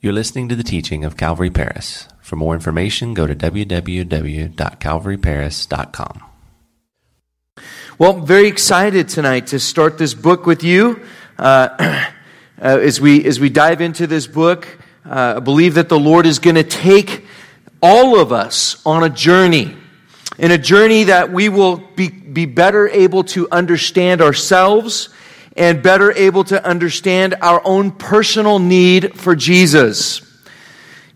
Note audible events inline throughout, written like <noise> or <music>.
You're listening to the teaching of Calvary Paris. For more information, go to www.calvaryparis.com. Well, I'm very excited tonight to start this book with you. Uh, <clears throat> uh, as we as we dive into this book, uh, I believe that the Lord is going to take all of us on a journey, in a journey that we will be, be better able to understand ourselves and better able to understand our own personal need for Jesus.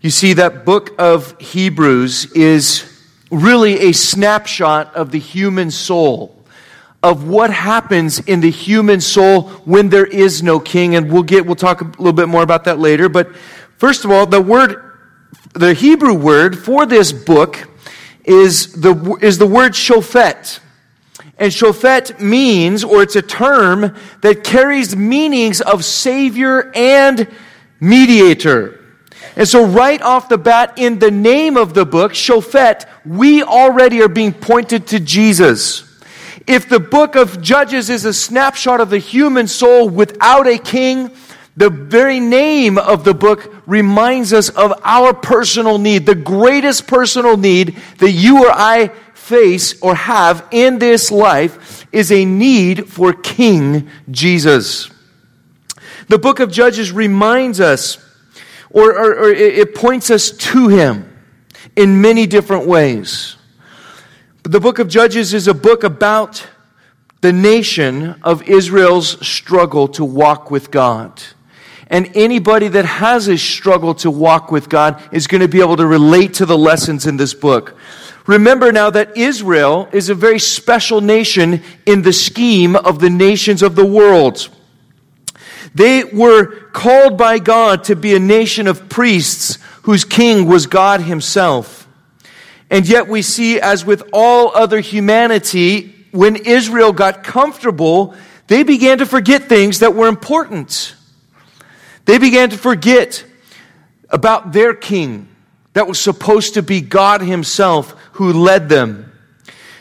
You see, that book of Hebrews is really a snapshot of the human soul, of what happens in the human soul when there is no king. And we'll get, we'll talk a little bit more about that later. But first of all, the word, the Hebrew word for this book is the, is the word shofet. And shofet means, or it's a term that carries meanings of savior and mediator. And so, right off the bat, in the name of the book, Shofet, we already are being pointed to Jesus. If the book of Judges is a snapshot of the human soul without a king, the very name of the book reminds us of our personal need, the greatest personal need that you or I face or have in this life is a need for King Jesus. The book of Judges reminds us, or, or, or it points us to him in many different ways. But the book of Judges is a book about the nation of Israel's struggle to walk with God. And anybody that has a struggle to walk with God is going to be able to relate to the lessons in this book. Remember now that Israel is a very special nation in the scheme of the nations of the world. They were called by God to be a nation of priests whose king was God himself. And yet we see, as with all other humanity, when Israel got comfortable, they began to forget things that were important. They began to forget about their king that was supposed to be God Himself who led them.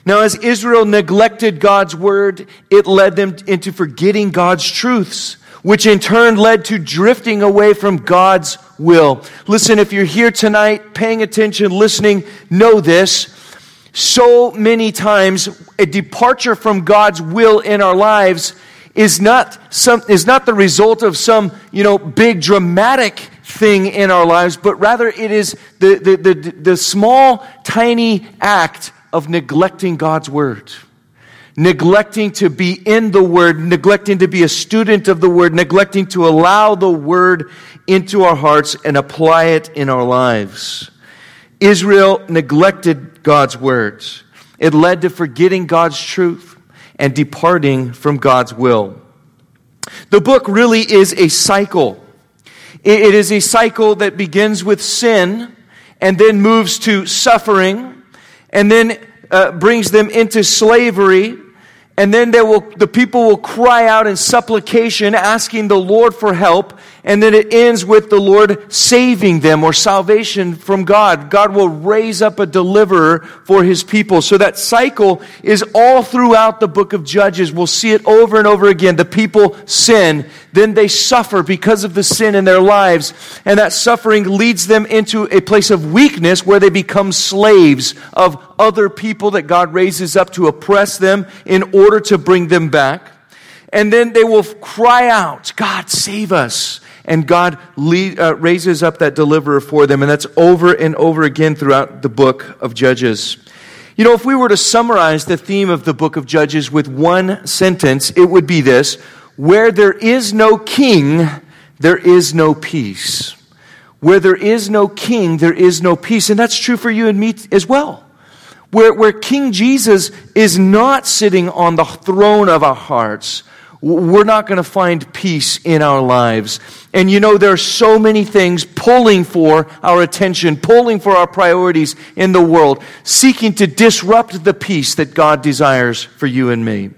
Now, as Israel neglected God's word, it led them into forgetting God's truths, which in turn led to drifting away from God's will. Listen, if you're here tonight, paying attention, listening, know this. So many times, a departure from God's will in our lives is not some, is not the result of some, you know, big dramatic thing in our lives, but rather it is the, the, the, the small, tiny act of neglecting God's Word. Neglecting to be in the Word, neglecting to be a student of the Word, neglecting to allow the Word into our hearts and apply it in our lives. Israel neglected God's words. It led to forgetting God's truth and departing from God's will. The book really is a cycle. It is a cycle that begins with sin and then moves to suffering and then uh, brings them into slavery. And then will, the people will cry out in supplication, asking the Lord for help and then it ends with the Lord saving them or salvation from God. God will raise up a deliverer for his people. So that cycle is all throughout the book of Judges. We'll see it over and over again. The people sin, then they suffer because of the sin in their lives, and that suffering leads them into a place of weakness where they become slaves of other people that God raises up to oppress them in order to bring them back. And then they will cry out, God, save us and God lead, uh, raises up that deliverer for them. And that's over and over again throughout the book of Judges. You know, if we were to summarize the theme of the book of Judges with one sentence, it would be this Where there is no king, there is no peace. Where there is no king, there is no peace. And that's true for you and me as well. Where, where King Jesus is not sitting on the throne of our hearts, we're not going to find peace in our lives. And you know, there are so many things pulling for our attention, pulling for our priorities in the world, seeking to disrupt the peace that God desires for you and me.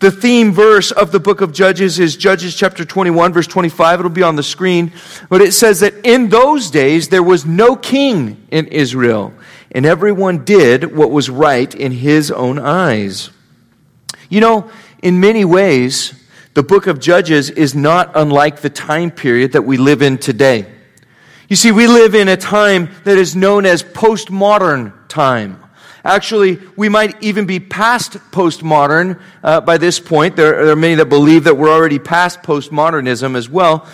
The theme verse of the book of Judges is Judges chapter 21, verse 25. It'll be on the screen. But it says that in those days there was no king in Israel, and everyone did what was right in his own eyes. You know, in many ways, the book of Judges is not unlike the time period that we live in today. You see, we live in a time that is known as postmodern time. Actually, we might even be past postmodern uh, by this point. There, there are many that believe that we're already past postmodernism as well.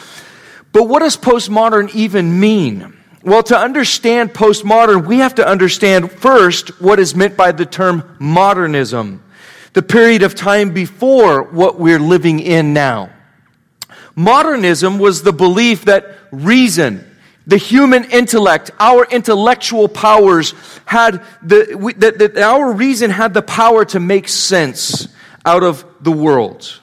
But what does postmodern even mean? Well, to understand postmodern, we have to understand first what is meant by the term modernism, the period of time before what we're living in now. Modernism was the belief that reason, the human intellect, our intellectual powers had the, that, that our reason had the power to make sense out of the world.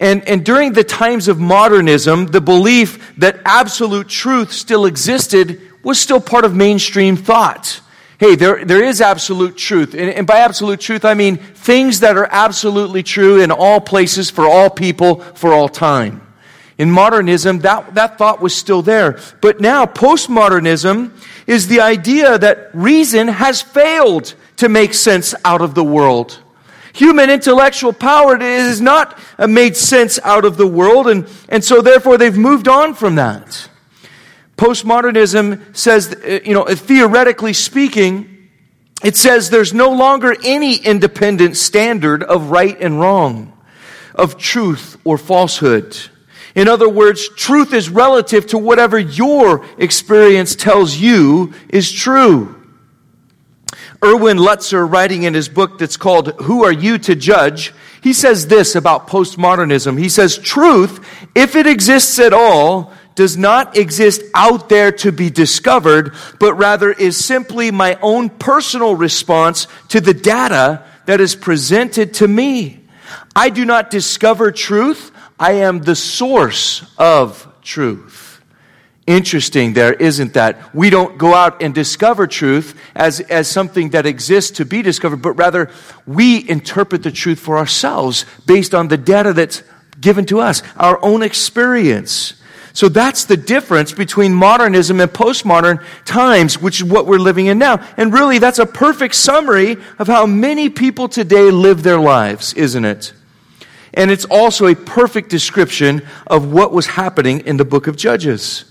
And, and during the times of modernism, the belief that absolute truth still existed was still part of mainstream thought. Hey, there, there is absolute truth. And, and by absolute truth, I mean things that are absolutely true in all places, for all people, for all time. In modernism, that, that thought was still there. But now, postmodernism is the idea that reason has failed to make sense out of the world. Human intellectual power is not uh, made sense out of the world, and, and so therefore they've moved on from that. Postmodernism says, uh, you know, theoretically speaking, it says there's no longer any independent standard of right and wrong, of truth or falsehood. In other words, truth is relative to whatever your experience tells you is true. Erwin Lutzer, writing in his book that's called Who Are You to Judge, he says this about postmodernism. He says, Truth, if it exists at all, does not exist out there to be discovered, but rather is simply my own personal response to the data that is presented to me. I do not discover truth. I am the source of truth. Interesting there, isn't that? We don't go out and discover truth as, as something that exists to be discovered, but rather we interpret the truth for ourselves based on the data that's given to us, our own experience. So that's the difference between modernism and postmodern times, which is what we're living in now. And really, that's a perfect summary of how many people today live their lives, isn't it? And it's also a perfect description of what was happening in the book of Judges.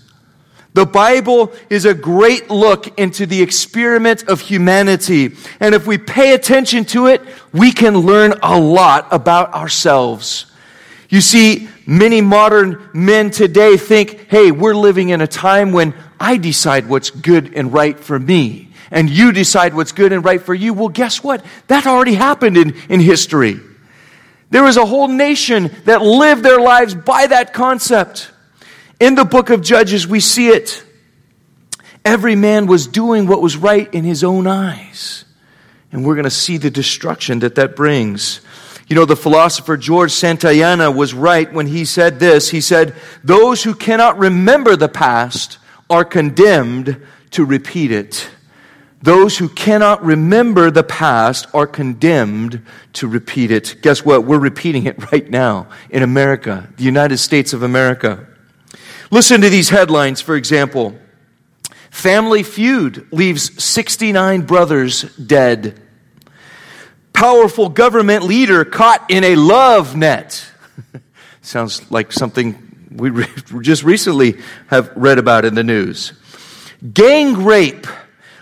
The Bible is a great look into the experiment of humanity. And if we pay attention to it, we can learn a lot about ourselves. You see, many modern men today think, hey, we're living in a time when I decide what's good and right for me, and you decide what's good and right for you. Well, guess what? That already happened in, in history. There was a whole nation that lived their lives by that concept. In the book of Judges, we see it. Every man was doing what was right in his own eyes. And we're going to see the destruction that that brings. You know, the philosopher George Santayana was right when he said this. He said, Those who cannot remember the past are condemned to repeat it. Those who cannot remember the past are condemned to repeat it. Guess what? We're repeating it right now in America, the United States of America. Listen to these headlines, for example. Family feud leaves 69 brothers dead. Powerful government leader caught in a love net. <laughs> Sounds like something we <laughs> just recently have read about in the news. Gang rape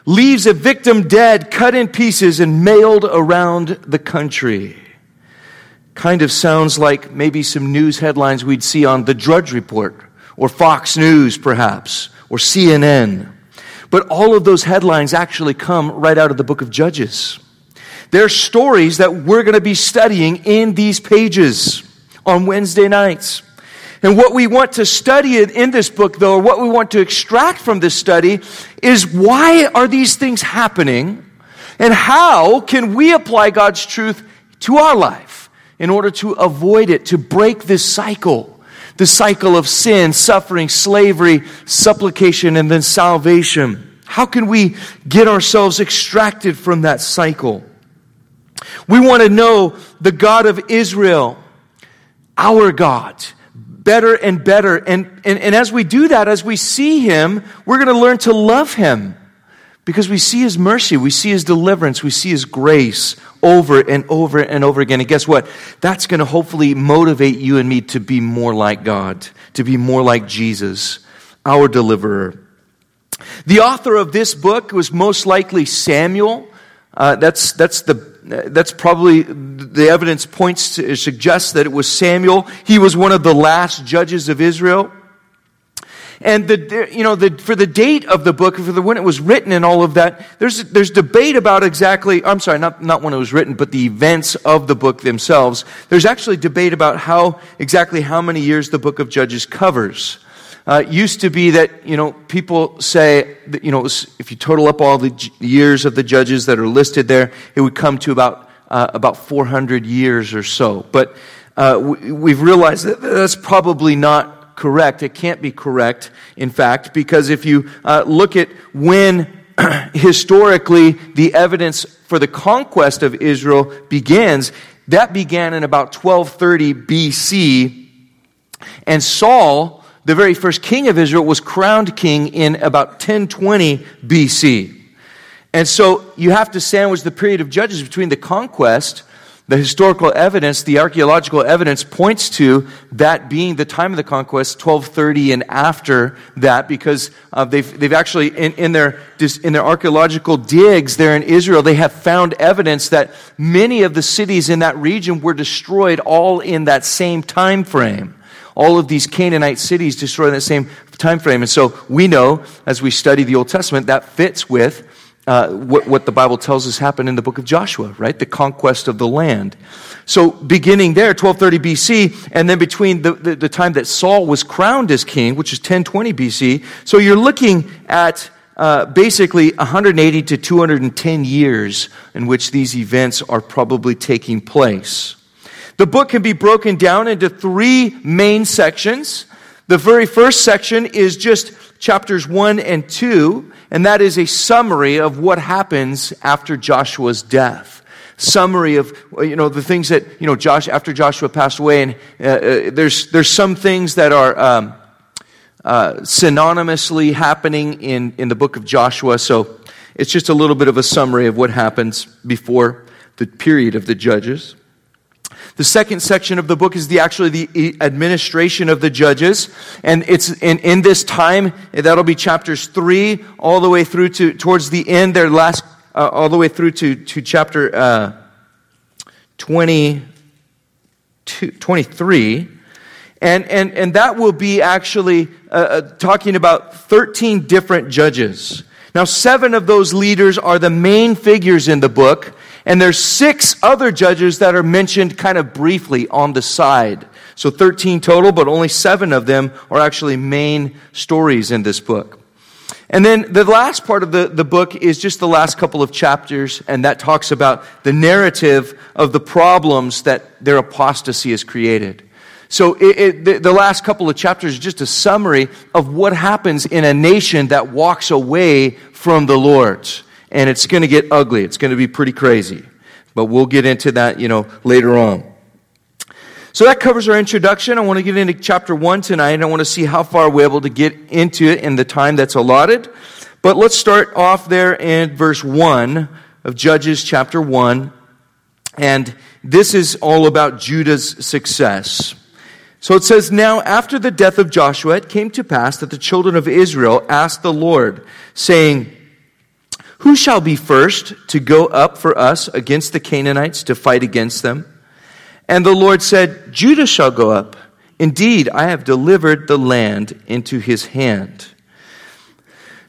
leaves a victim dead, cut in pieces, and mailed around the country. Kind of sounds like maybe some news headlines we'd see on the Drudge Report, or Fox News, perhaps, or CNN. But all of those headlines actually come right out of the book of Judges. They're stories that we're going to be studying in these pages on Wednesday nights. And what we want to study in this book, though, or what we want to extract from this study, is why are these things happening? And how can we apply God's truth to our life in order to avoid it, to break this cycle? The cycle of sin, suffering, slavery, supplication, and then salvation. How can we get ourselves extracted from that cycle? We want to know the God of Israel, our God better and better. And, and, and as we do that, as we see Him, we're going to learn to love Him because we see His mercy, we see His deliverance, we see His grace over and over and over again. And guess what? That's going to hopefully motivate you and me to be more like God, to be more like Jesus, our deliverer, The author of this book was most likely Samuel. Uh, that's, that's, the, that's probably the evidence points to, suggests that it was Samuel. He was one of the last judges of Israel. And the, you know, the, for the date of the book, for the, when it was written and all of that, there's, there's debate about exactly, I'm sorry, not, not when it was written, but the events of the book themselves. There's actually debate about how, exactly how many years the book of Judges covers. Uh, used to be that, you know, people say that, you know, was, if you total up all the j- years of the judges that are listed there, it would come to about, uh, about 400 years or so. But uh, we, we've realized that that's probably not correct. It can't be correct, in fact, because if you uh, look at when <clears throat> historically the evidence for the conquest of Israel begins, that began in about 1230 BC. And Saul, the very first king of Israel, was crowned king in about 1020 BC. And so you have to sandwich the period of Judges between the conquest the historical evidence, the archaeological evidence points to that being the time of the conquest, 1230 and after that, because uh, they've, they've actually, in, in, their, in their archaeological digs there in Israel, they have found evidence that many of the cities in that region were destroyed all in that same time frame all of these Canaanite cities destroyed in that same time frame. And so we know, as we study the Old Testament, that fits with uh, what, what, the Bible tells us happened in the book of Joshua, right? The conquest of the land. So beginning there, 1230 BC, and then between the, the, the time that Saul was crowned as king, which is 1020 BC, so you're looking at uh, basically 180 to 210 years in which these events are probably taking place. The book can be broken down into three main sections. The very first section is just chapters 1 and 2, and that is a summary of what happens after Joshua's death. Summary of you know the things that you know Josh after Joshua passed away, and uh, uh, there's there's some things that are um, uh, synonymously happening in in the book of Joshua. So it's just a little bit of a summary of what happens before the period of the judges. The second section of the book is the actually the administration of the judges. And it's in, in this time, that'll be chapters three all the way through to towards the end, their last, uh, all the way through to, to chapter uh, 20, 23. And, and, and that will be actually uh, uh talking about 13 different judges. Now, seven of those leaders are the main figures in the book. And there's six other judges that are mentioned kind of briefly on the side. So 13 total, but only seven of them are actually main stories in this book. And then the last part of the, the book is just the last couple of chapters, and that talks about the narrative of the problems that their apostasy has created. So it, it, the, the last couple of chapters is just a summary of what happens in a nation that walks away from the Lord and it's going to get ugly. It's going to be pretty crazy. But we'll get into that, you know, later on. So that covers our introduction. I want to get into chapter 1 tonight, and I want to see how far we're able to get into it in the time that's allotted. But let's start off there in verse 1 of Judges chapter 1. And this is all about Judah's success. So it says, Now after the death of Joshua, it came to pass that the children of Israel asked the Lord, saying, who shall be first to go up for us against the Canaanites to fight against them? And the Lord said, Judah shall go up. Indeed, I have delivered the land into his hand.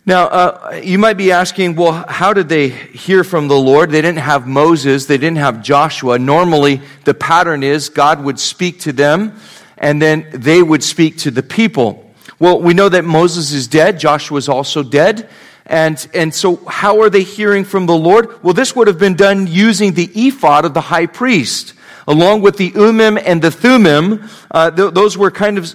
Now, uh, you might be asking, well, how did they hear from the Lord? They didn't have Moses, they didn't have Joshua. Normally, the pattern is God would speak to them, and then they would speak to the people. Well, we know that Moses is dead, Joshua is also dead. And, and so, how are they hearing from the Lord? Well, this would have been done using the ephod of the high priest. Along with the Urim and the Thummim, uh, th- those were kind of,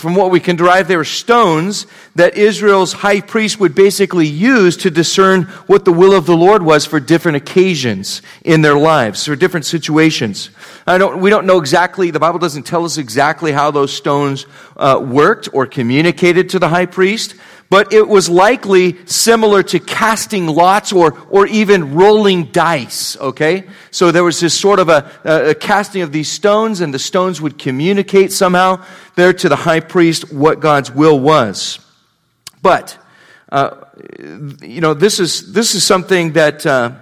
from what we can derive, they were stones that Israel's high priest would basically use to discern what the will of the Lord was for different occasions in their lives, for different situations. I don't, we don't know exactly, the Bible doesn't tell us exactly how those stones uh, worked or communicated to the high priest, but it was likely similar to casting lots or, or even rolling dice, okay? So there was this sort of a, a, casting of these stones, and the stones would communicate somehow there to the high priest what God's will was. But Uh, you know, this is, this is something that uh,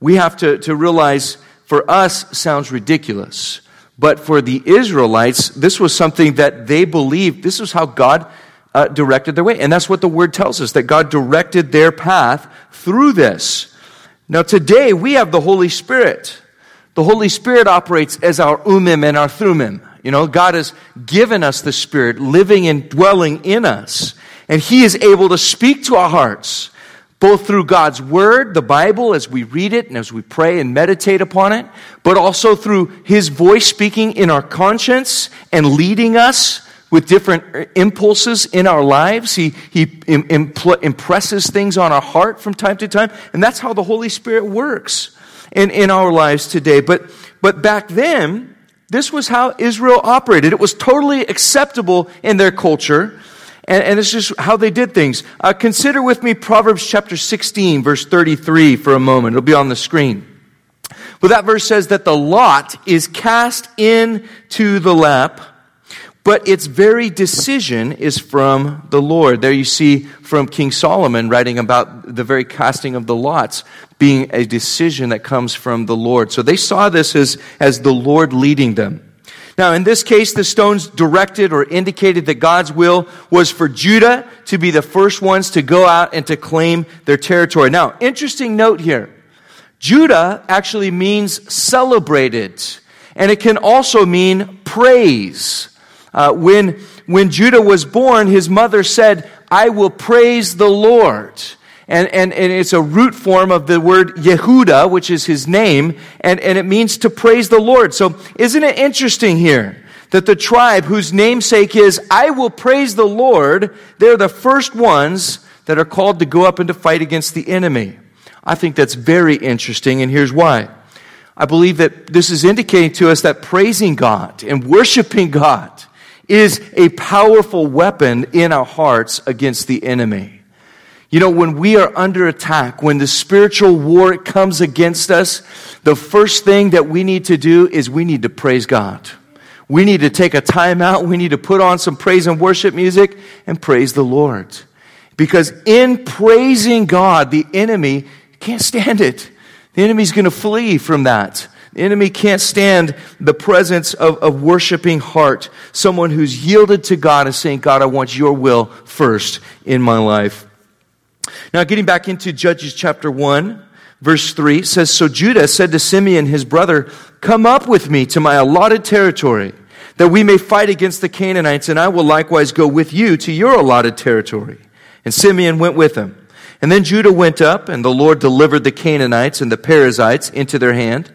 we have to, to realize for us sounds ridiculous. But for the Israelites, this was something that they believed. This was how God uh, directed their way. And that's what the word tells us that God directed their path through this. Now, today we have the Holy Spirit. The Holy Spirit operates as our Urim and our Thummim. You know, God has given us the Spirit living and dwelling in us. And He is able to speak to our hearts, both through God's Word, the Bible, as we read it and as we pray and meditate upon it, but also through His voice speaking in our conscience and leading us with different impulses in our lives. He, he impl- impresses things on our heart from time to time. And that's how the Holy Spirit works in, in our lives today. But, but back then, this was how Israel operated. It was totally acceptable in their culture. And, and it's just how they did things. Uh, consider with me Proverbs chapter 16, verse 33 for a moment. It'll be on the screen. Well, that verse says that the lot is cast into the lap but its very decision is from the Lord. There you see from King Solomon writing about the very casting of the lots being a decision that comes from the Lord. So they saw this as, as the Lord leading them. Now, in this case, the stones directed or indicated that God's will was for Judah to be the first ones to go out and to claim their territory. Now, interesting note here. Judah actually means celebrated, and it can also mean praise. Uh, when, when Judah was born, his mother said, I will praise the Lord. And, and, and it's a root form of the word Yehuda, which is his name, and, and it means to praise the Lord. So isn't it interesting here that the tribe whose namesake is, I will praise the Lord, they're the first ones that are called to go up and to fight against the enemy. I think that's very interesting, and here's why. I believe that this is indicating to us that praising God and worshiping God is a powerful weapon in our hearts against the enemy. You know, when we are under attack, when the spiritual war comes against us, the first thing that we need to do is we need to praise God. We need to take a time out. We need to put on some praise and worship music and praise the Lord. Because in praising God, the enemy can't stand it. The enemy's going to flee from that. The enemy can't stand the presence of a worshiping heart, someone who's yielded to God and saying, God, I want your will first in my life. Now, getting back into Judges chapter 1, verse 3 says, So Judah said to Simeon, his brother, Come up with me to my allotted territory, that we may fight against the Canaanites, and I will likewise go with you to your allotted territory. And Simeon went with him. And then Judah went up, and the Lord delivered the Canaanites and the Perizzites into their hand.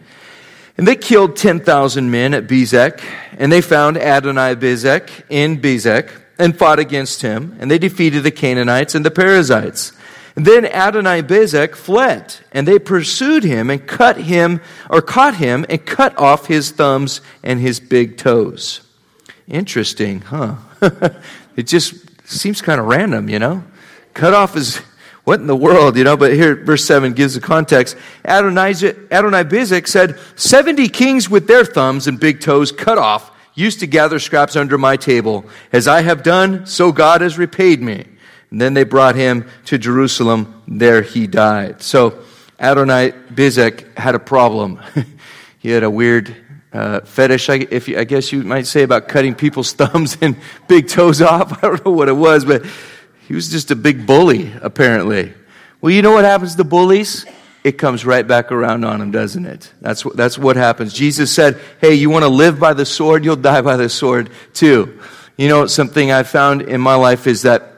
And they killed 10,000 men at Bezek, and they found Adonai Bezek in Bezek and fought against him, and they defeated the Canaanites and the Perizzites. And then Adonai Bezek fled, and they pursued him and cut him, or caught him, and cut off his thumbs and his big toes. Interesting, huh? <laughs> it just seems kind of random, you know? Cut off his what in the world, you know? But here, verse 7 gives the context. Adonai, Adonai Bezek said, 70 kings with their thumbs and big toes cut off used to gather scraps under my table. As I have done, so God has repaid me. And then they brought him to Jerusalem. There he died. So Adonai Bezek had a problem. <laughs> he had a weird uh, fetish, I, if you, I guess you might say, about cutting people's <laughs> thumbs and big toes off. <laughs> I don't know what it was, but he was just a big bully, apparently. Well, you know what happens to bullies? It comes right back around on them, doesn't it? That's what, that's what happens. Jesus said, Hey, you want to live by the sword? You'll die by the sword too. You know, something I found in my life is that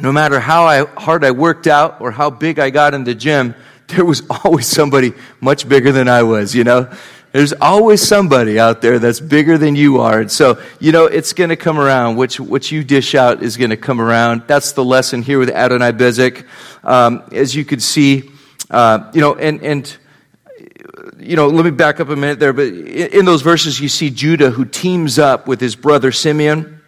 no matter how I, hard I worked out or how big I got in the gym, there was <laughs> always somebody much bigger than I was, you know? There's always somebody out there that's bigger than you are. And so, you know, it's going to come around. What, what you dish out is going to come around. That's the lesson here with Adonai Bezek. Um, as you could see, uh, you know, and, and, you know, let me back up a minute there, but in, in those verses, you see Judah who teams up with his brother Simeon.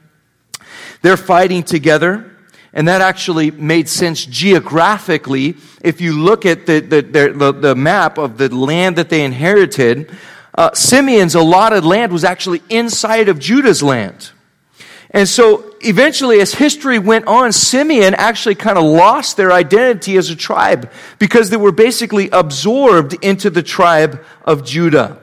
They're fighting together. And that actually made sense geographically. If you look at the, the, the, the map of the land that they inherited, uh, Simeon's allotted land was actually inside of Judah's land. And so eventually, as history went on, Simeon actually kind of lost their identity as a tribe because they were basically absorbed into the tribe of Judah.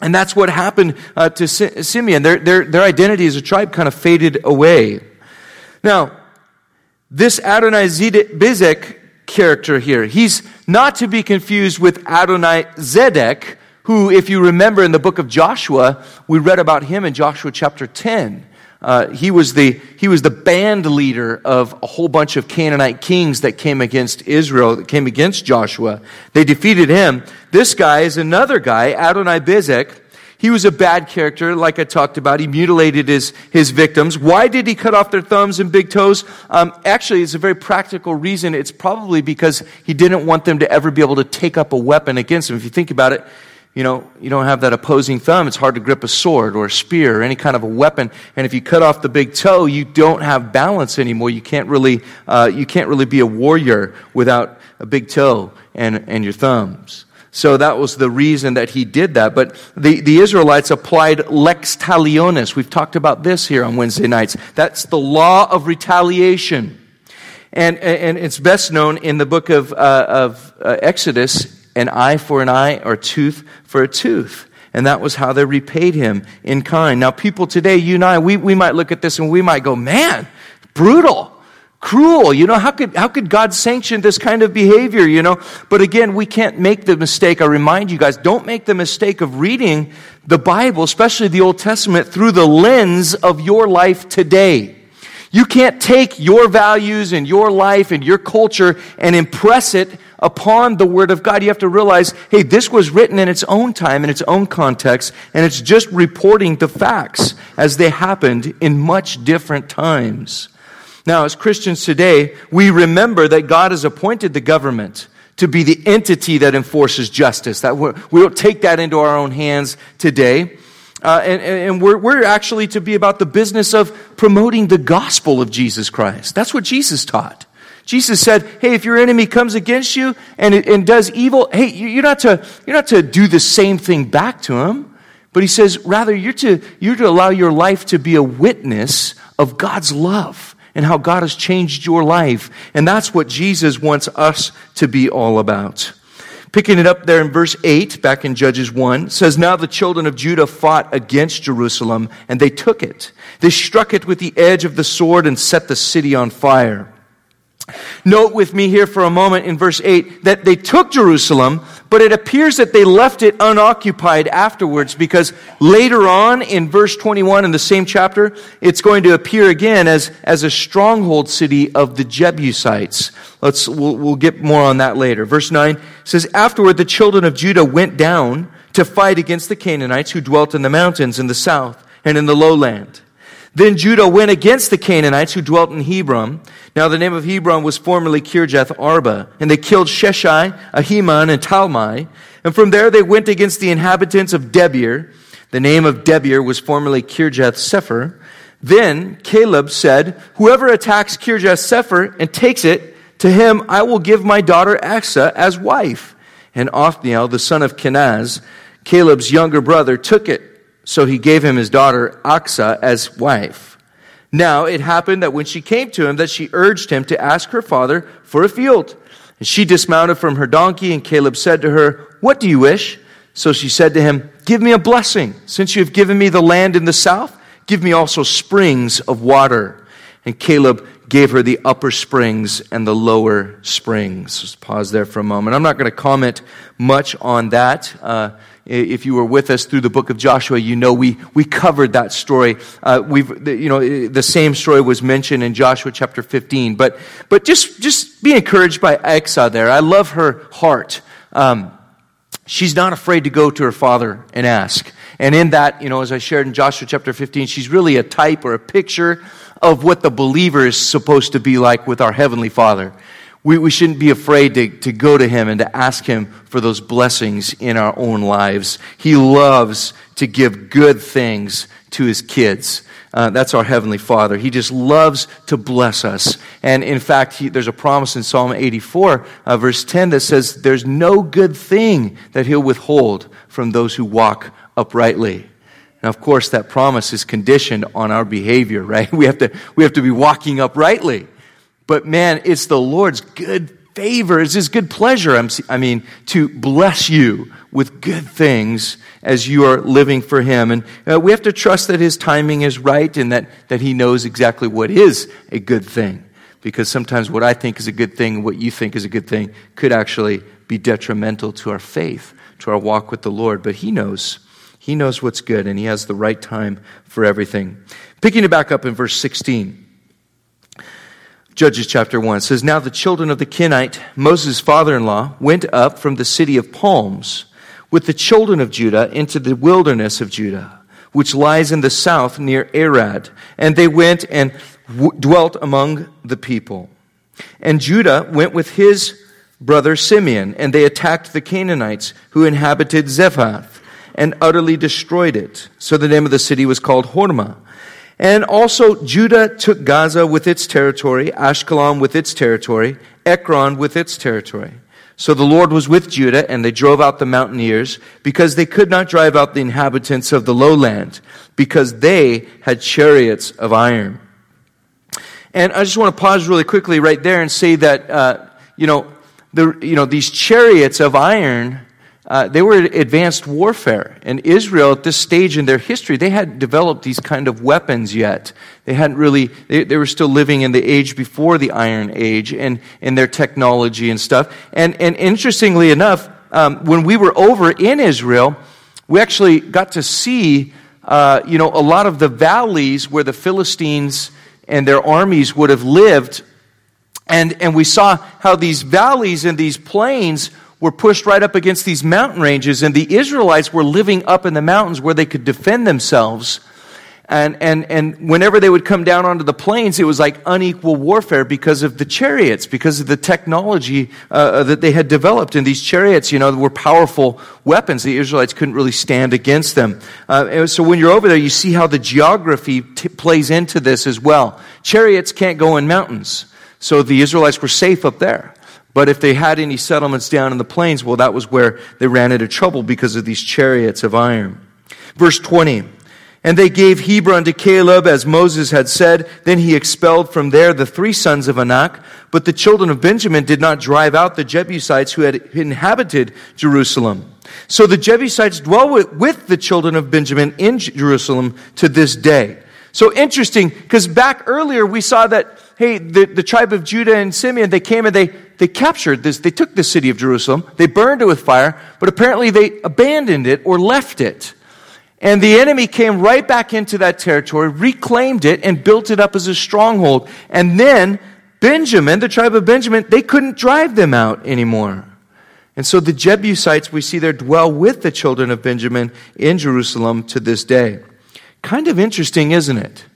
And that's what happened uh, to Simeon. Their, their, their identity as a tribe kind of faded away. Now, this Adonai Bezek character here, he's not to be confused with Adonai Zedek, who, if you remember in the book of Joshua, we read about him in Joshua chapter 10. Uh, he, was the, he was the band leader of a whole bunch of Canaanite kings that came against Israel, that came against Joshua. They defeated him. This guy is another guy, Adonai Bezek. He was a bad character, like I talked about. He mutilated his, his victims. Why did he cut off their thumbs and big toes? Um, actually, it's a very practical reason. It's probably because he didn't want them to ever be able to take up a weapon against him. If you think about it, you know, you don't have that opposing thumb, it's hard to grip a sword or a spear or any kind of a weapon. And if you cut off the big toe, you don't have balance anymore. You can't really, uh, you can't really be a warrior without a big toe and, and your thumbs. So that was the reason that he did that. But the, the Israelites applied lex talionis. We've talked about this here on Wednesday nights. That's the law of retaliation. And, and it's best known in the book of, uh, of uh, Exodus an eye for an eye or tooth for a tooth. And that was how they repaid him in kind. Now, people today, you and I, we, we might look at this and we might go, man, brutal, cruel. You know, how could, how could God sanction this kind of behavior, you know? But again, we can't make the mistake. I remind you guys, don't make the mistake of reading the Bible, especially the Old Testament, through the lens of your life today. You can't take your values and your life and your culture and impress it upon the Word of God, you have to realize hey, this was written in its own time, in its own context, and it's just reporting the facts as they happened in much different times. Now, as Christians today, we remember that God has appointed the government to be the entity that enforces justice. That we don't take that into our own hands today. Uh, and, and we're, we're actually to be about the business of promoting the gospel of Jesus Christ. That's what Jesus taught. Jesus said, hey, if your enemy comes against you and, and does evil, hey, you're not, to, you're not to do the same thing back to him. But he says, rather, you're to, you're to allow your life to be a witness of God's love and how God has changed your life. And that's what Jesus wants us to be all about. Picking it up there in verse 8, back in Judges 1, says, Now the children of Judah fought against Jerusalem, and they took it. They struck it with the edge of the sword and set the city on fire. Note with me here for a moment in verse 8 that they took Jerusalem, but it appears that they left it unoccupied afterwards because later on in verse 21 in the same chapter, it's going to appear again as, as a stronghold city of the Jebusites. Let's, we'll, we'll get more on that later. Verse 9 says, Afterward, the children of Judah went down to fight against the Canaanites who dwelt in the mountains in the south and in the lowland. Then Judah went against the Canaanites who dwelt in Hebron. Now the name of Hebron was formerly Kirjath Arba. And they killed Sheshai, Ahiman, and Talmai. And from there they went against the inhabitants of Debir. The name of Debir was formerly Kirjath Sepher. Then Caleb said, Whoever attacks Kirjath Sepher and takes it, to him I will give my daughter Achsah as wife. And Othniel, the son of Kenaz, Caleb's younger brother, took it. So he gave him his daughter Achsah as wife. Now it happened that when she came to him, that she urged him to ask her father for a field. And she dismounted from her donkey, and Caleb said to her, What do you wish? So she said to him, Give me a blessing. Since you have given me the land in the south, give me also springs of water. And Caleb gave her the upper springs and the lower springs. Just pause there for a moment. I'm not going to comment much on that. Uh, if you were with us through the book of Joshua, you know we, we covered that story. Uh, we've, you know, the same story was mentioned in Joshua chapter 15. But, but just, just be encouraged by Achsah there. I love her heart. Um, she's not afraid to go to her father and ask. And in that, you know, as I shared in Joshua chapter 15, she's really a type or a picture of what the believer is supposed to be like with our Heavenly Father we, we shouldn't be afraid to, to go to Him and to ask Him for those blessings in our own lives. He loves to give good things to His kids. Uh, that's our Heavenly Father. He just loves to bless us. And in fact, he, there's a promise in Psalm 84, uh, verse 10, that says, There's no good thing that He'll withhold from those who walk uprightly. Now, of course, that promise is conditioned on our behavior, right? <laughs> We have to, we have to be walking uprightly. But man, it's the Lord's good favor, it's His good pleasure, I mean, to bless you with good things as you are living for Him. And uh, we have to trust that His timing is right and that, that He knows exactly what is a good thing. Because sometimes what I think is a good thing, what you think is a good thing, could actually be detrimental to our faith, to our walk with the Lord. But He knows. He knows what's good, and He has the right time for everything. Picking it back up in verse 16. Judges chapter 1 says, Now the children of the Kenite, Moses' father in law, went up from the city of palms with the children of Judah into the wilderness of Judah, which lies in the south near Arad. And they went and w- dwelt among the people. And Judah went with his brother Simeon, and they attacked the Canaanites who inhabited Zephath and utterly destroyed it. So the name of the city was called Hormah. And also, Judah took Gaza with its territory, Ashkelon with its territory, Ekron with its territory. So the Lord was with Judah, and they drove out the mountaineers, because they could not drive out the inhabitants of the lowland, because they had chariots of iron. And I just want to pause really quickly right there and say that, uh, you know, the, you know, these chariots of iron uh, they were advanced warfare. And Israel, at this stage in their history, they hadn't developed these kind of weapons yet. They hadn't really, they, they were still living in the age before the Iron Age and, and their technology and stuff. And, and interestingly enough, um, when we were over in Israel, we actually got to see, uh, you know, a lot of the valleys where the Philistines and their armies would have lived. And, and we saw how these valleys and these plains were pushed right up against these mountain ranges, and the Israelites were living up in the mountains where they could defend themselves. And, and, and whenever they would come down onto the plains, it was like unequal warfare because of the chariots, because of the technology uh, that they had developed. And these chariots, you know, were powerful weapons. The Israelites couldn't really stand against them. Uh, so when you're over there, you see how the geography t- plays into this as well. Chariots can't go in mountains. So the Israelites were safe up there. But if they had any settlements down in the plains, well, that was where they ran into trouble because of these chariots of iron. Verse 20. And they gave Hebron to Caleb as Moses had said. Then he expelled from there the three sons of Anak. But the children of Benjamin did not drive out the Jebusites who had inhabited Jerusalem. So the Jebusites dwell with, the children of Benjamin in Jerusalem to this day. So interesting, because back earlier we saw that, hey, the, the tribe of Judah and Simeon, they came and they, they captured this, they took the city of Jerusalem, they burned it with fire, but apparently they abandoned it or left it. And the enemy came right back into that territory, reclaimed it, and built it up as a stronghold. And then Benjamin, the tribe of Benjamin, they couldn't drive them out anymore. And so the Jebusites, we see there, dwell with the children of Benjamin in Jerusalem to this day. Kind of interesting, isn't it?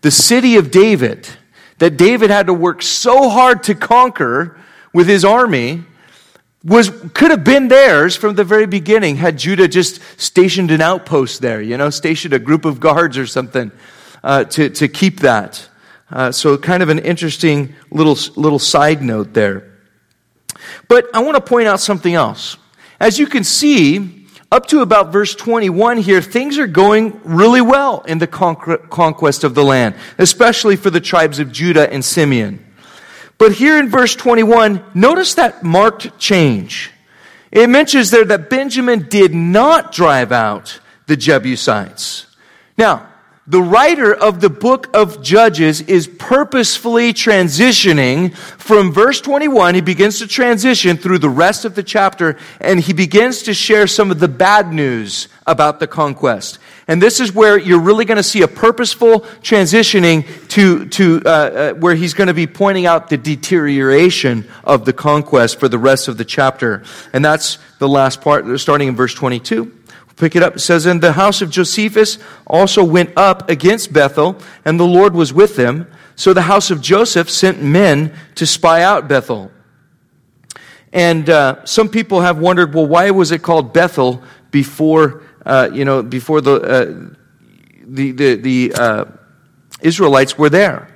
The city of David, that David had to work so hard to conquer, with his army was could have been theirs from the very beginning had Judah just stationed an outpost there, you know, stationed a group of guards or something uh, to, to keep that. Uh, so, kind of an interesting little, little side note there. But I want to point out something else. As you can see, up to about verse 21 here, things are going really well in the conquest of the land, especially for the tribes of Judah and Simeon. But here in verse 21, notice that marked change. It mentions there that Benjamin did not drive out the Jebusites. Now, the writer of the book of Judges is purposefully transitioning from verse 21. He begins to transition through the rest of the chapter and he begins to share some of the bad news about the conquest. And this is where you're really going to see a purposeful transitioning to, to uh, uh, where he's going to be pointing out the deterioration of the conquest for the rest of the chapter. And that's the last part, starting in verse 22 pick it up. It says, And the house of Joseph also went up against Bethel, and the Lord was with them. So the house of Joseph sent men to spy out Bethel. And uh, some people have wondered, well, why was it called Bethel before, uh, you know, before the, uh, the, the, the uh, Israelites were there?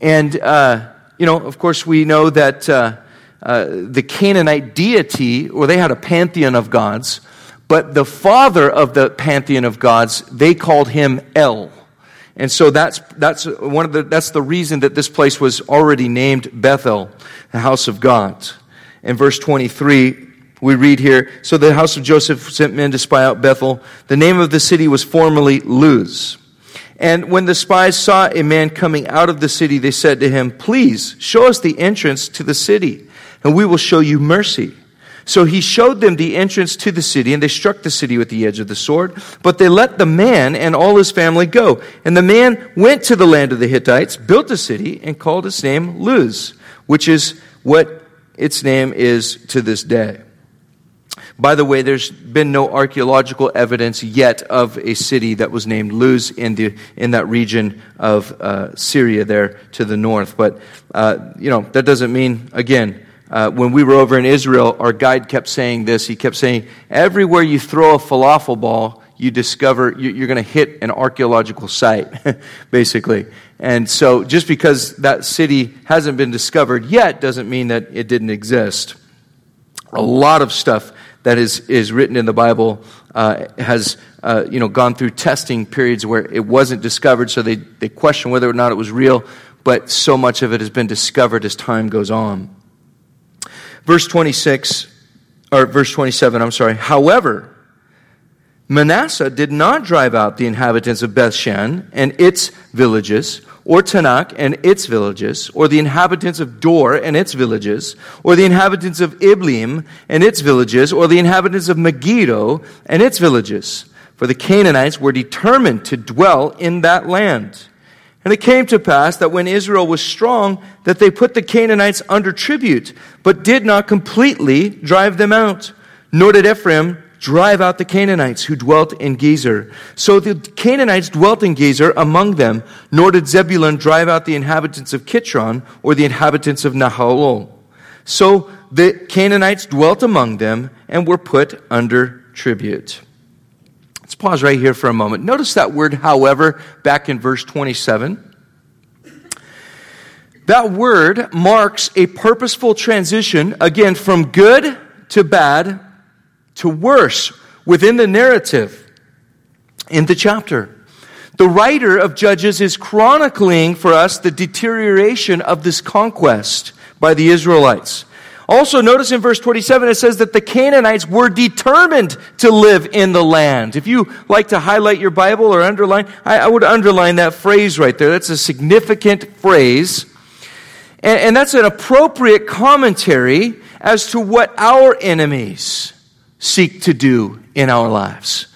And, uh, you know, of course, we know that uh, the Canaanite deity, or they had a pantheon of gods, But the father of the pantheon of gods, they called him El. And so that's, that's, one of the, that's the reason that this place was already named Bethel, the house of God. In verse 23, we read here So the house of Joseph sent men to spy out Bethel. The name of the city was formerly Luz. And when the spies saw a man coming out of the city, they said to him, Please show us the entrance to the city, and we will show you mercy. So he showed them the entrance to the city, and they struck the city with the edge of the sword. But they let the man and all his family go. And the man went to the land of the Hittites, built a city, and called its name Luz, which is what its name is to this day. By the way, there's been no archaeological evidence yet of a city that was named Luz in, the, in that region of uh, Syria there to the north. But, uh, you know, that doesn't mean, again, uh, when we were over in Israel, our guide kept saying this. He kept saying, everywhere you throw a falafel ball, you discover you're going to hit an archaeological site, <laughs> basically. And so just because that city hasn't been discovered yet doesn't mean that it didn't exist. A lot of stuff that is, is written in the Bible uh, has uh, you know, gone through testing periods where it wasn't discovered, so they, they question whether or not it was real, but so much of it has been discovered as time goes on. Verse 26, or verse 27, I'm sorry. However, Manasseh did not drive out the inhabitants of Bethshan and its villages, or Taanach and its villages, or the inhabitants of Dor and its villages, or the inhabitants of Ibleam and its villages, or the inhabitants of Megiddo and its villages. For the Canaanites were determined to dwell in that land. And it came to pass that when Israel was strong, that they put the Canaanites under tribute, but did not completely drive them out. Nor did Ephraim drive out the Canaanites who dwelt in Gezer. So the Canaanites dwelt in Gezer among them, nor did Zebulun drive out the inhabitants of Kitron or the inhabitants of Nahalol. So the Canaanites dwelt among them and were put under tribute. Let's pause right here for a moment. Notice that word, however, back in verse 27. That word marks a purposeful transition, again, from good to bad to worse within the narrative in the chapter. The writer of Judges is chronicling for us the deterioration of this conquest by the Israelites. Also, notice in verse 27, it says that the Canaanites were determined to live in the land. If you like to highlight your Bible or underline, I, I would underline that phrase right there. That's a significant phrase. And, and that's an appropriate commentary as to what our enemies seek to do in our lives.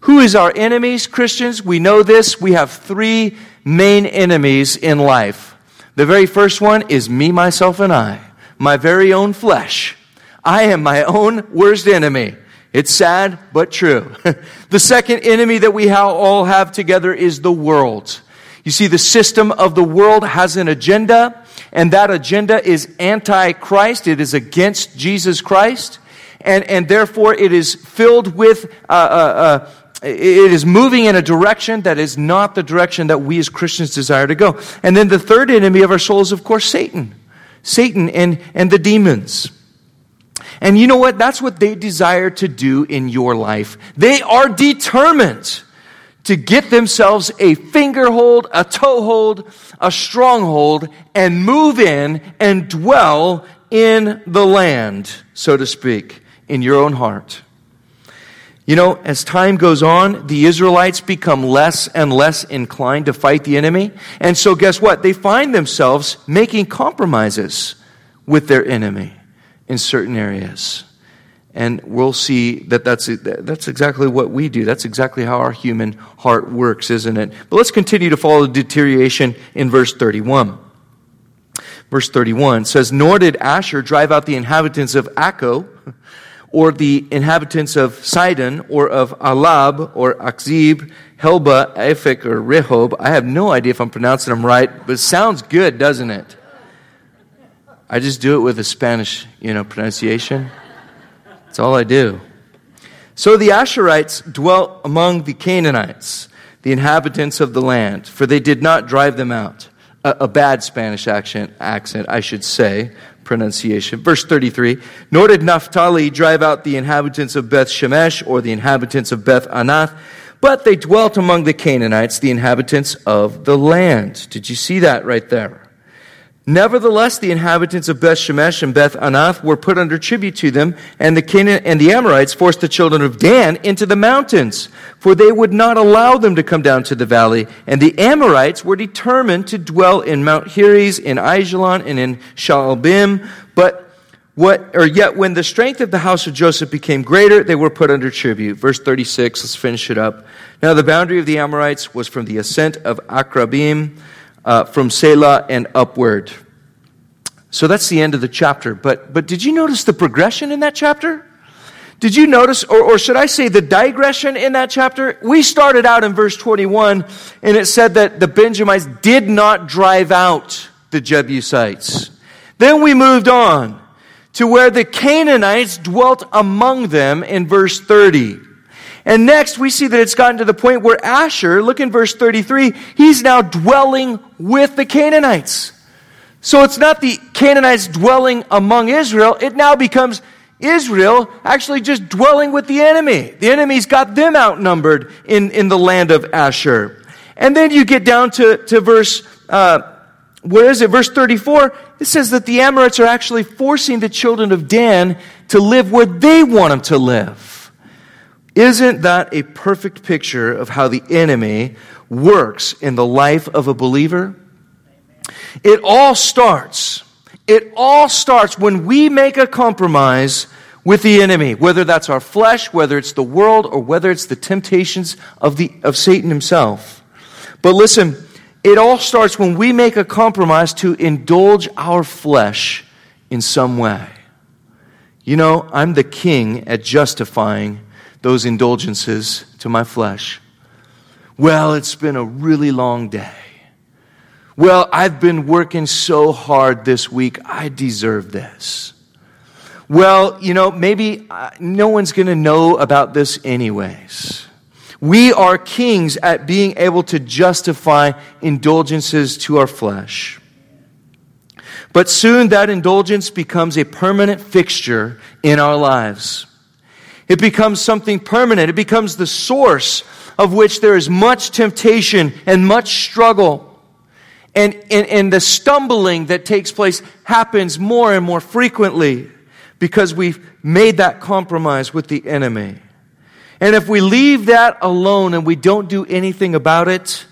Who is our enemies, Christians? We know this. We have three main enemies in life. The very first one is me, myself, and I, my very own flesh. I am my own worst enemy. It's sad, but true. <laughs> the second enemy that we all have together is the world. You see, the system of the world has an agenda, and that agenda is anti Christ. It is against Jesus Christ and, and therefore it is filled with, uh, uh, uh, it is moving in a direction that is not the direction that we as Christians desire to go. And then the third enemy of our soul is, of course, Satan. Satan and, and the demons. And you know what? That's what they desire to do in your life. They are determined to get themselves a fingerhold, a toehold, a stronghold, and move in and dwell in the land, so to speak in your own heart. You know, as time goes on, the Israelites become less and less inclined to fight the enemy. And so, guess what? They find themselves making compromises with their enemy in certain areas. And we'll see that that's, that's exactly what we do. That's exactly how our human heart works, isn't it? But let's continue to follow the deterioration in verse 31. Verse 31 says, Nor did Asher drive out the inhabitants of Akko or the inhabitants of Sidon, or of Ahlab, or Achzib, Helba, Aphek, or Rehob. I have no idea if I'm pronouncing them right, but it sounds good, doesn't it? I just do it with a Spanish, you know, pronunciation. That's all I do. So the Asherites dwelt among the Canaanites, the inhabitants of the land, for they did not drive them out. A, a bad Spanish accent, accent, I should say, pronunciation. Verse 33 Nor did Naphtali drive out the inhabitants of Beth Shemesh or the inhabitants of Beth Anath, but they dwelt among the Canaanites, the inhabitants of the land. Did you see that right there? Nevertheless, the inhabitants of Beth Shemesh and Beth Anath were put under tribute to them, and the Canaan and the Amorites forced the children of Dan into the mountains, for they would not allow them to come down to the valley. And the Amorites were determined to dwell in Mount Heres, in Aijalon, and in Shaalbim. But what, or yet when the strength of the house of Joseph became greater, they were put under tribute. Verse 36, let's finish it up. Now the boundary of the Amorites was from the ascent of Akrabbim, uh, from Sela and upward. So that's the end of the chapter. But, but did you notice the progression in that chapter? Did you notice, or, or should I say the digression in that chapter? We started out in verse 21, and it said that the Benjamites did not drive out the Jebusites. Then we moved on to where the Canaanites dwelt among them in verse 30. And next, we see that it's gotten to the point where Asher, look in verse 33, he's now dwelling with the Canaanites. So it's not the Canaanites dwelling among Israel, it now becomes Israel actually just dwelling with the enemy. The enemy's got them outnumbered in, in the land of Asher. And then you get down to, to verse, uh, where is it? Verse 34. It says that the Amorites are actually forcing the children of Dan to live where they want them to live. Isn't that a perfect picture of how the enemy works in the life of a believer? It all starts, it all starts when we make a compromise with the enemy, whether that's our flesh, whether it's the world, or whether it's the temptations of, the, of Satan himself. But listen, it all starts when we make a compromise to indulge our flesh in some way. You know, I'm the king at justifying those indulgences to my flesh. Well, it's been a really long day. Well, I've been working so hard this week. I deserve this. Well, you know, maybe uh, no one's going to know about this anyways. We are kings at being able to justify indulgences to our flesh. But soon that indulgence becomes a permanent fixture in our lives. It becomes something permanent. It becomes the source of which there is much temptation and much struggle. And, and, and the stumbling that takes place happens more and more frequently because we've made that compromise with the enemy. And if we leave that alone and we don't do anything about it,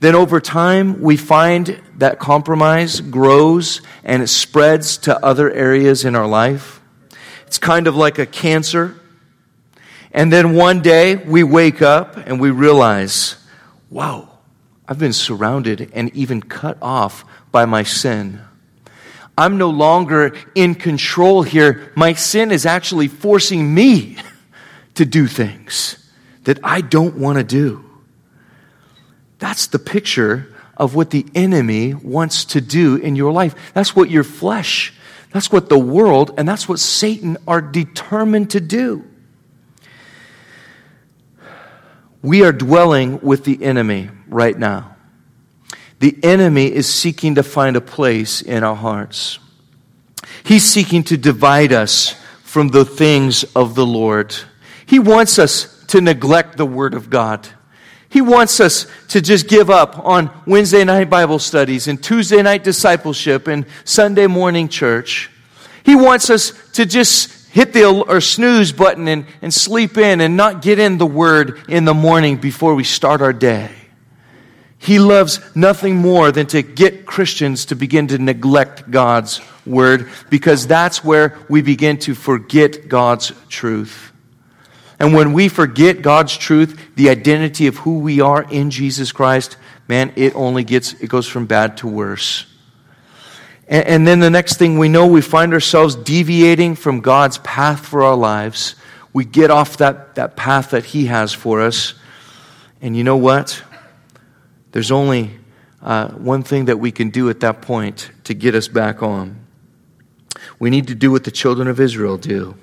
then over time we find that compromise grows and it spreads to other areas in our life. It's kind of like a cancer and then one day we wake up and we realize, wow, I've been surrounded and even cut off by my sin. I'm no longer in control here. My sin is actually forcing me <laughs> to do things that I don't want to do. That's the picture of what the enemy wants to do in your life. That's what your flesh, that's what the world, and that's what Satan are determined to do. We are dwelling with the enemy right now. The enemy is seeking to find a place in our hearts. He's seeking to divide us from the things of the Lord. He wants us to neglect the Word of God. He wants us to just give up on Wednesday night Bible studies and Tuesday night discipleship and Sunday morning church. He wants us to just hit the or snooze button and, and sleep in and not get in the word in the morning before we start our day. He loves nothing more than to get Christians to begin to neglect God's word because that's where we begin to forget God's truth. And when we forget God's truth, the identity of who we are in Jesus Christ, man, it only gets, it goes from bad to worse. And, and then the next thing we know, we find ourselves deviating from God's path for our lives. We get off that, that path that He has for us. And you know what? There's only uh, one thing that we can do at that point to get us back on. We need to do what the children of Israel do,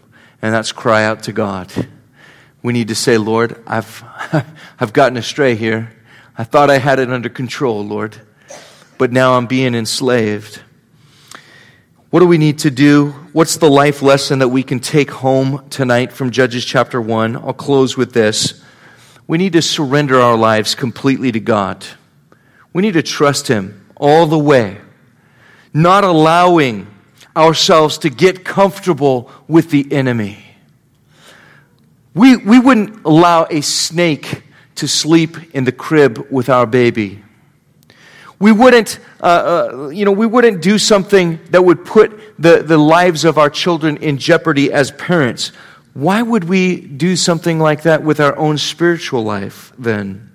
and that's cry out to God. We need to say, Lord, I've, <laughs> I've gotten astray here. I thought I had it under control, Lord, but now I'm being enslaved. What do we need to do? What's the life lesson that we can take home tonight from Judges chapter 1? I'll close with this. We need to surrender our lives completely to God. We need to trust Him all the way, not allowing ourselves to get comfortable with the enemy. We, we wouldn't allow a snake to sleep in the crib with our baby. We wouldn't, uh, uh, you know, we wouldn't do something that would put the, the lives of our children in jeopardy as parents. Why would we do something like that with our own spiritual life then?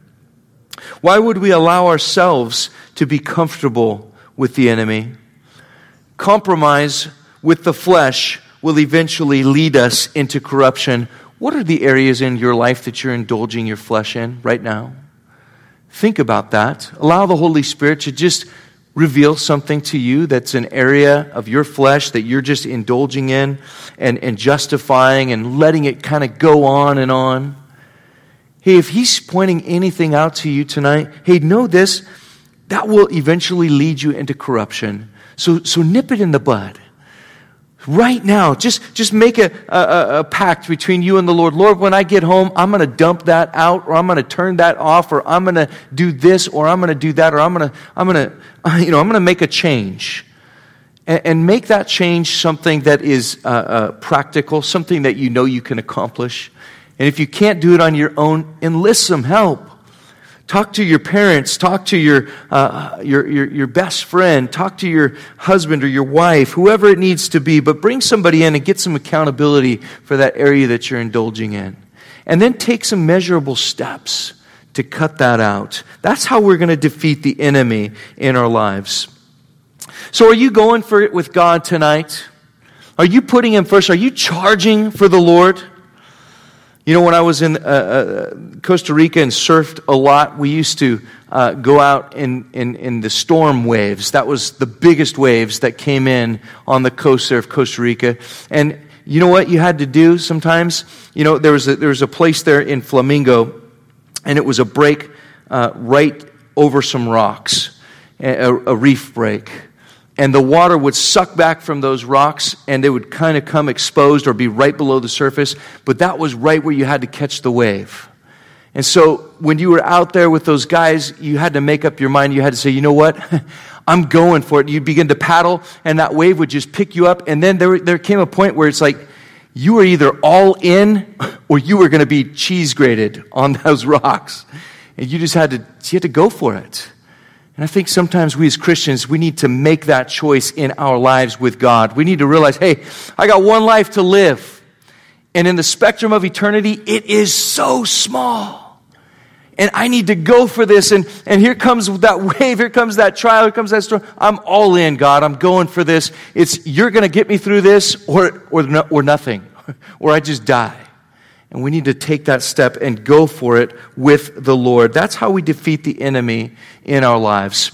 Why would we allow ourselves to be comfortable with the enemy? Compromise with the flesh will eventually lead us into corruption. What are the areas in your life that you're indulging your flesh in right now? Think about that. Allow the Holy Spirit to just reveal something to you that's an area of your flesh that you're just indulging in and, and justifying and letting it kind of go on and on. Hey, if He's pointing anything out to you tonight, hey, know this that will eventually lead you into corruption. So, so nip it in the bud. Right now, just, just make a, a, a pact between you and the Lord. Lord, when I get home, I'm going to dump that out, or I'm going to turn that off, or I'm going to do this, or I'm going to do that, or I'm going to, I'm going <laughs> to, you know, I'm going to make a change. And, make that change something that is uh, uh, practical, something that you know you can accomplish. And if you can't do it on your own, enlist some help. Talk to your parents, talk to your, uh, your, your, your, best friend, talk to your husband or your wife, whoever it needs to be, but bring somebody in and get some accountability for that area that you're indulging in. And then take some measurable steps to cut that out. That's how we're going to defeat the enemy in our lives. So, are you going for it with God tonight? Are you putting Him first? Are you charging for the Lord? You know, when I was in uh, uh, Costa Rica and surfed a lot, we used to uh, go out in, in, in, the storm waves. That was the biggest waves that came in on the coast there of Costa Rica. And you know what you had to do sometimes? You know, there was a, there was a place there in Flamingo, and it was a break uh, right over some rocks, a, a reef break and the water would suck back from those rocks and they would kind of come exposed or be right below the surface. But that was right where you had to catch the wave. And so when you were out there with those guys, you had to make up your mind. You had to say, you know what? <laughs> I'm going for it. You'd begin to paddle and that wave would just pick you up. And then there, there came a point where it's like, you were either all in <laughs> or you were going to be cheese grated on <laughs> those rocks. And you just had to, you had to go for it. And I think sometimes we as Christians, we need to make that choice in our lives with God. We need to realize, hey, I got one life to live. And in the spectrum of eternity, it is so small. And I need to go for this. And, and here comes that <laughs> wave. Here comes that trial. Here comes that storm. I'm all in, God. I'm going for this. It's, you're going to get me through this or, or, or nothing. <laughs> or I just die. And we need to take that step and go for it with the Lord. That's how we defeat the enemy in our lives.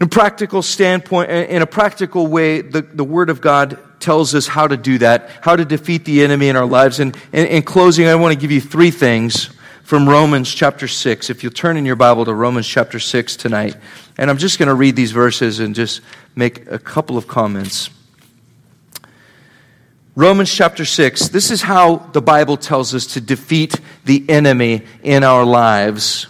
In a practical standpoint, in a practical way, the, the Word of God tells us how to do that, how to defeat the enemy in our lives. And in closing, I want to give you three things from Romans chapter 6. If you'll turn in your Bible to Romans chapter 6 tonight. And I'm just going to read these verses and just make a couple of comments. Romans chapter 6, this is how the Bible tells us to defeat the enemy in our lives.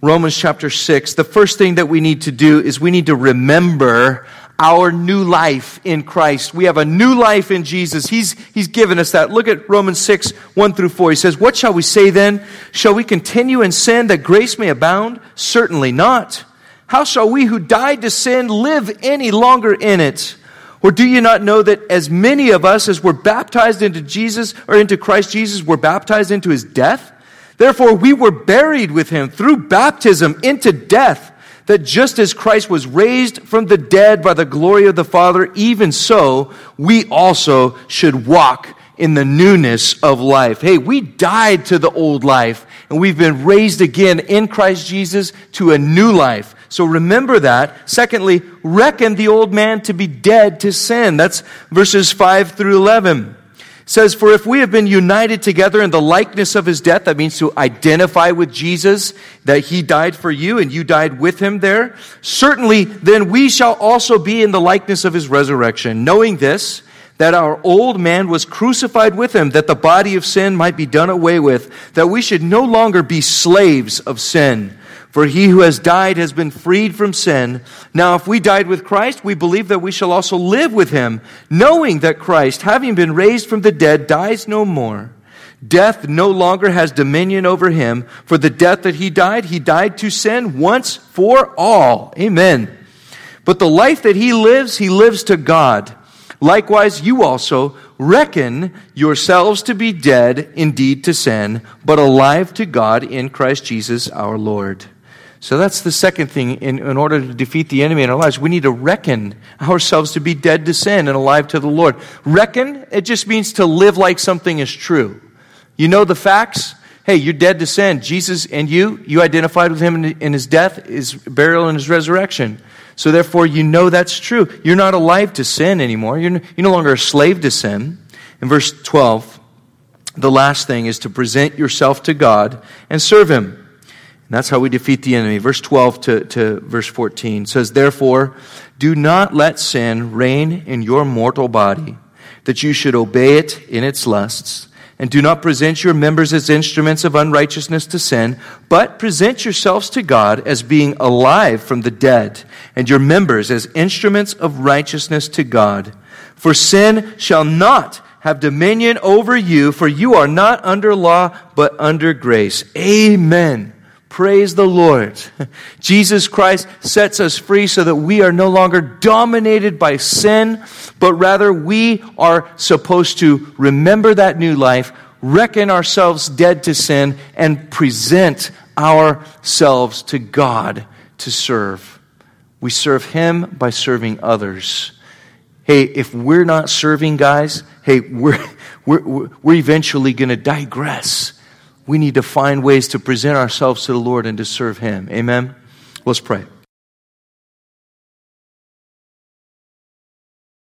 Romans chapter 6, the first thing that we need to do is we need to remember our new life in Christ. We have a new life in Jesus. He's, he's given us that. Look at Romans 6, 1 through 4. He says, What shall we say then? Shall we continue in sin that grace may abound? Certainly not. How shall we who died to sin live any longer in it? Or do you not know that as many of us as were baptized into Jesus or into Christ Jesus were baptized into his death? Therefore, we were buried with him through baptism into death, that just as Christ was raised from the dead by the glory of the Father, even so we also should walk in the newness of life. Hey, we died to the old life and we've been raised again in Christ Jesus to a new life. So remember that. Secondly, reckon the old man to be dead to sin. That's verses 5 through 11. says, For if we have been united together in the likeness of his death, that means to identify with Jesus, that he died for you and you died with him there, certainly then we shall also be in the likeness of his resurrection, knowing this, that our old man was crucified with him, that the body of sin might be done away with, that we should no longer be slaves of sin. For he who has died has been freed from sin. Now, if we died with Christ, we believe that we shall also live with him, knowing that Christ, having been raised from the dead, dies no more. Death no longer has dominion over him. For the death that he died, he died to sin once for all. Amen. But the life that he lives, he lives to God. Likewise, you also reckon yourselves to be dead indeed to sin, but alive to God in Christ Jesus our Lord. So that's the second thing. In, in order to defeat the enemy in our lives, we need to reckon ourselves to be dead to sin and alive to the Lord. Reckon, it just means to live like something is true. You know the facts? Hey, you're dead to sin. Jesus and you, you identified with him in, in his death, his burial, and his resurrection. So therefore, you know that's true. You're not alive to sin anymore. You're, you're no longer a slave to sin. In verse 12, the last thing is to present yourself to God and serve him. And that's how we defeat the enemy. Verse 12 to, to verse 14 says, Therefore, do not let sin reign in your mortal body, that you should obey it in its lusts. And do not present your members as instruments of unrighteousness to sin, but present yourselves to God as being alive from the dead, and your members as instruments of righteousness to God. For sin shall not have dominion over you, for you are not under law, but under grace. Amen. Praise the Lord. <laughs> Jesus Christ sets us free so that we are no longer dominated by sin, but rather we are supposed to remember that new life, reckon ourselves dead to sin, and present ourselves to God to serve. We serve Him by serving others. Hey, if we're not serving guys, hey, we're, <laughs> we're, we're eventually going to digress we need to find ways to present ourselves to the Lord and to serve Him. Amen? Let's pray.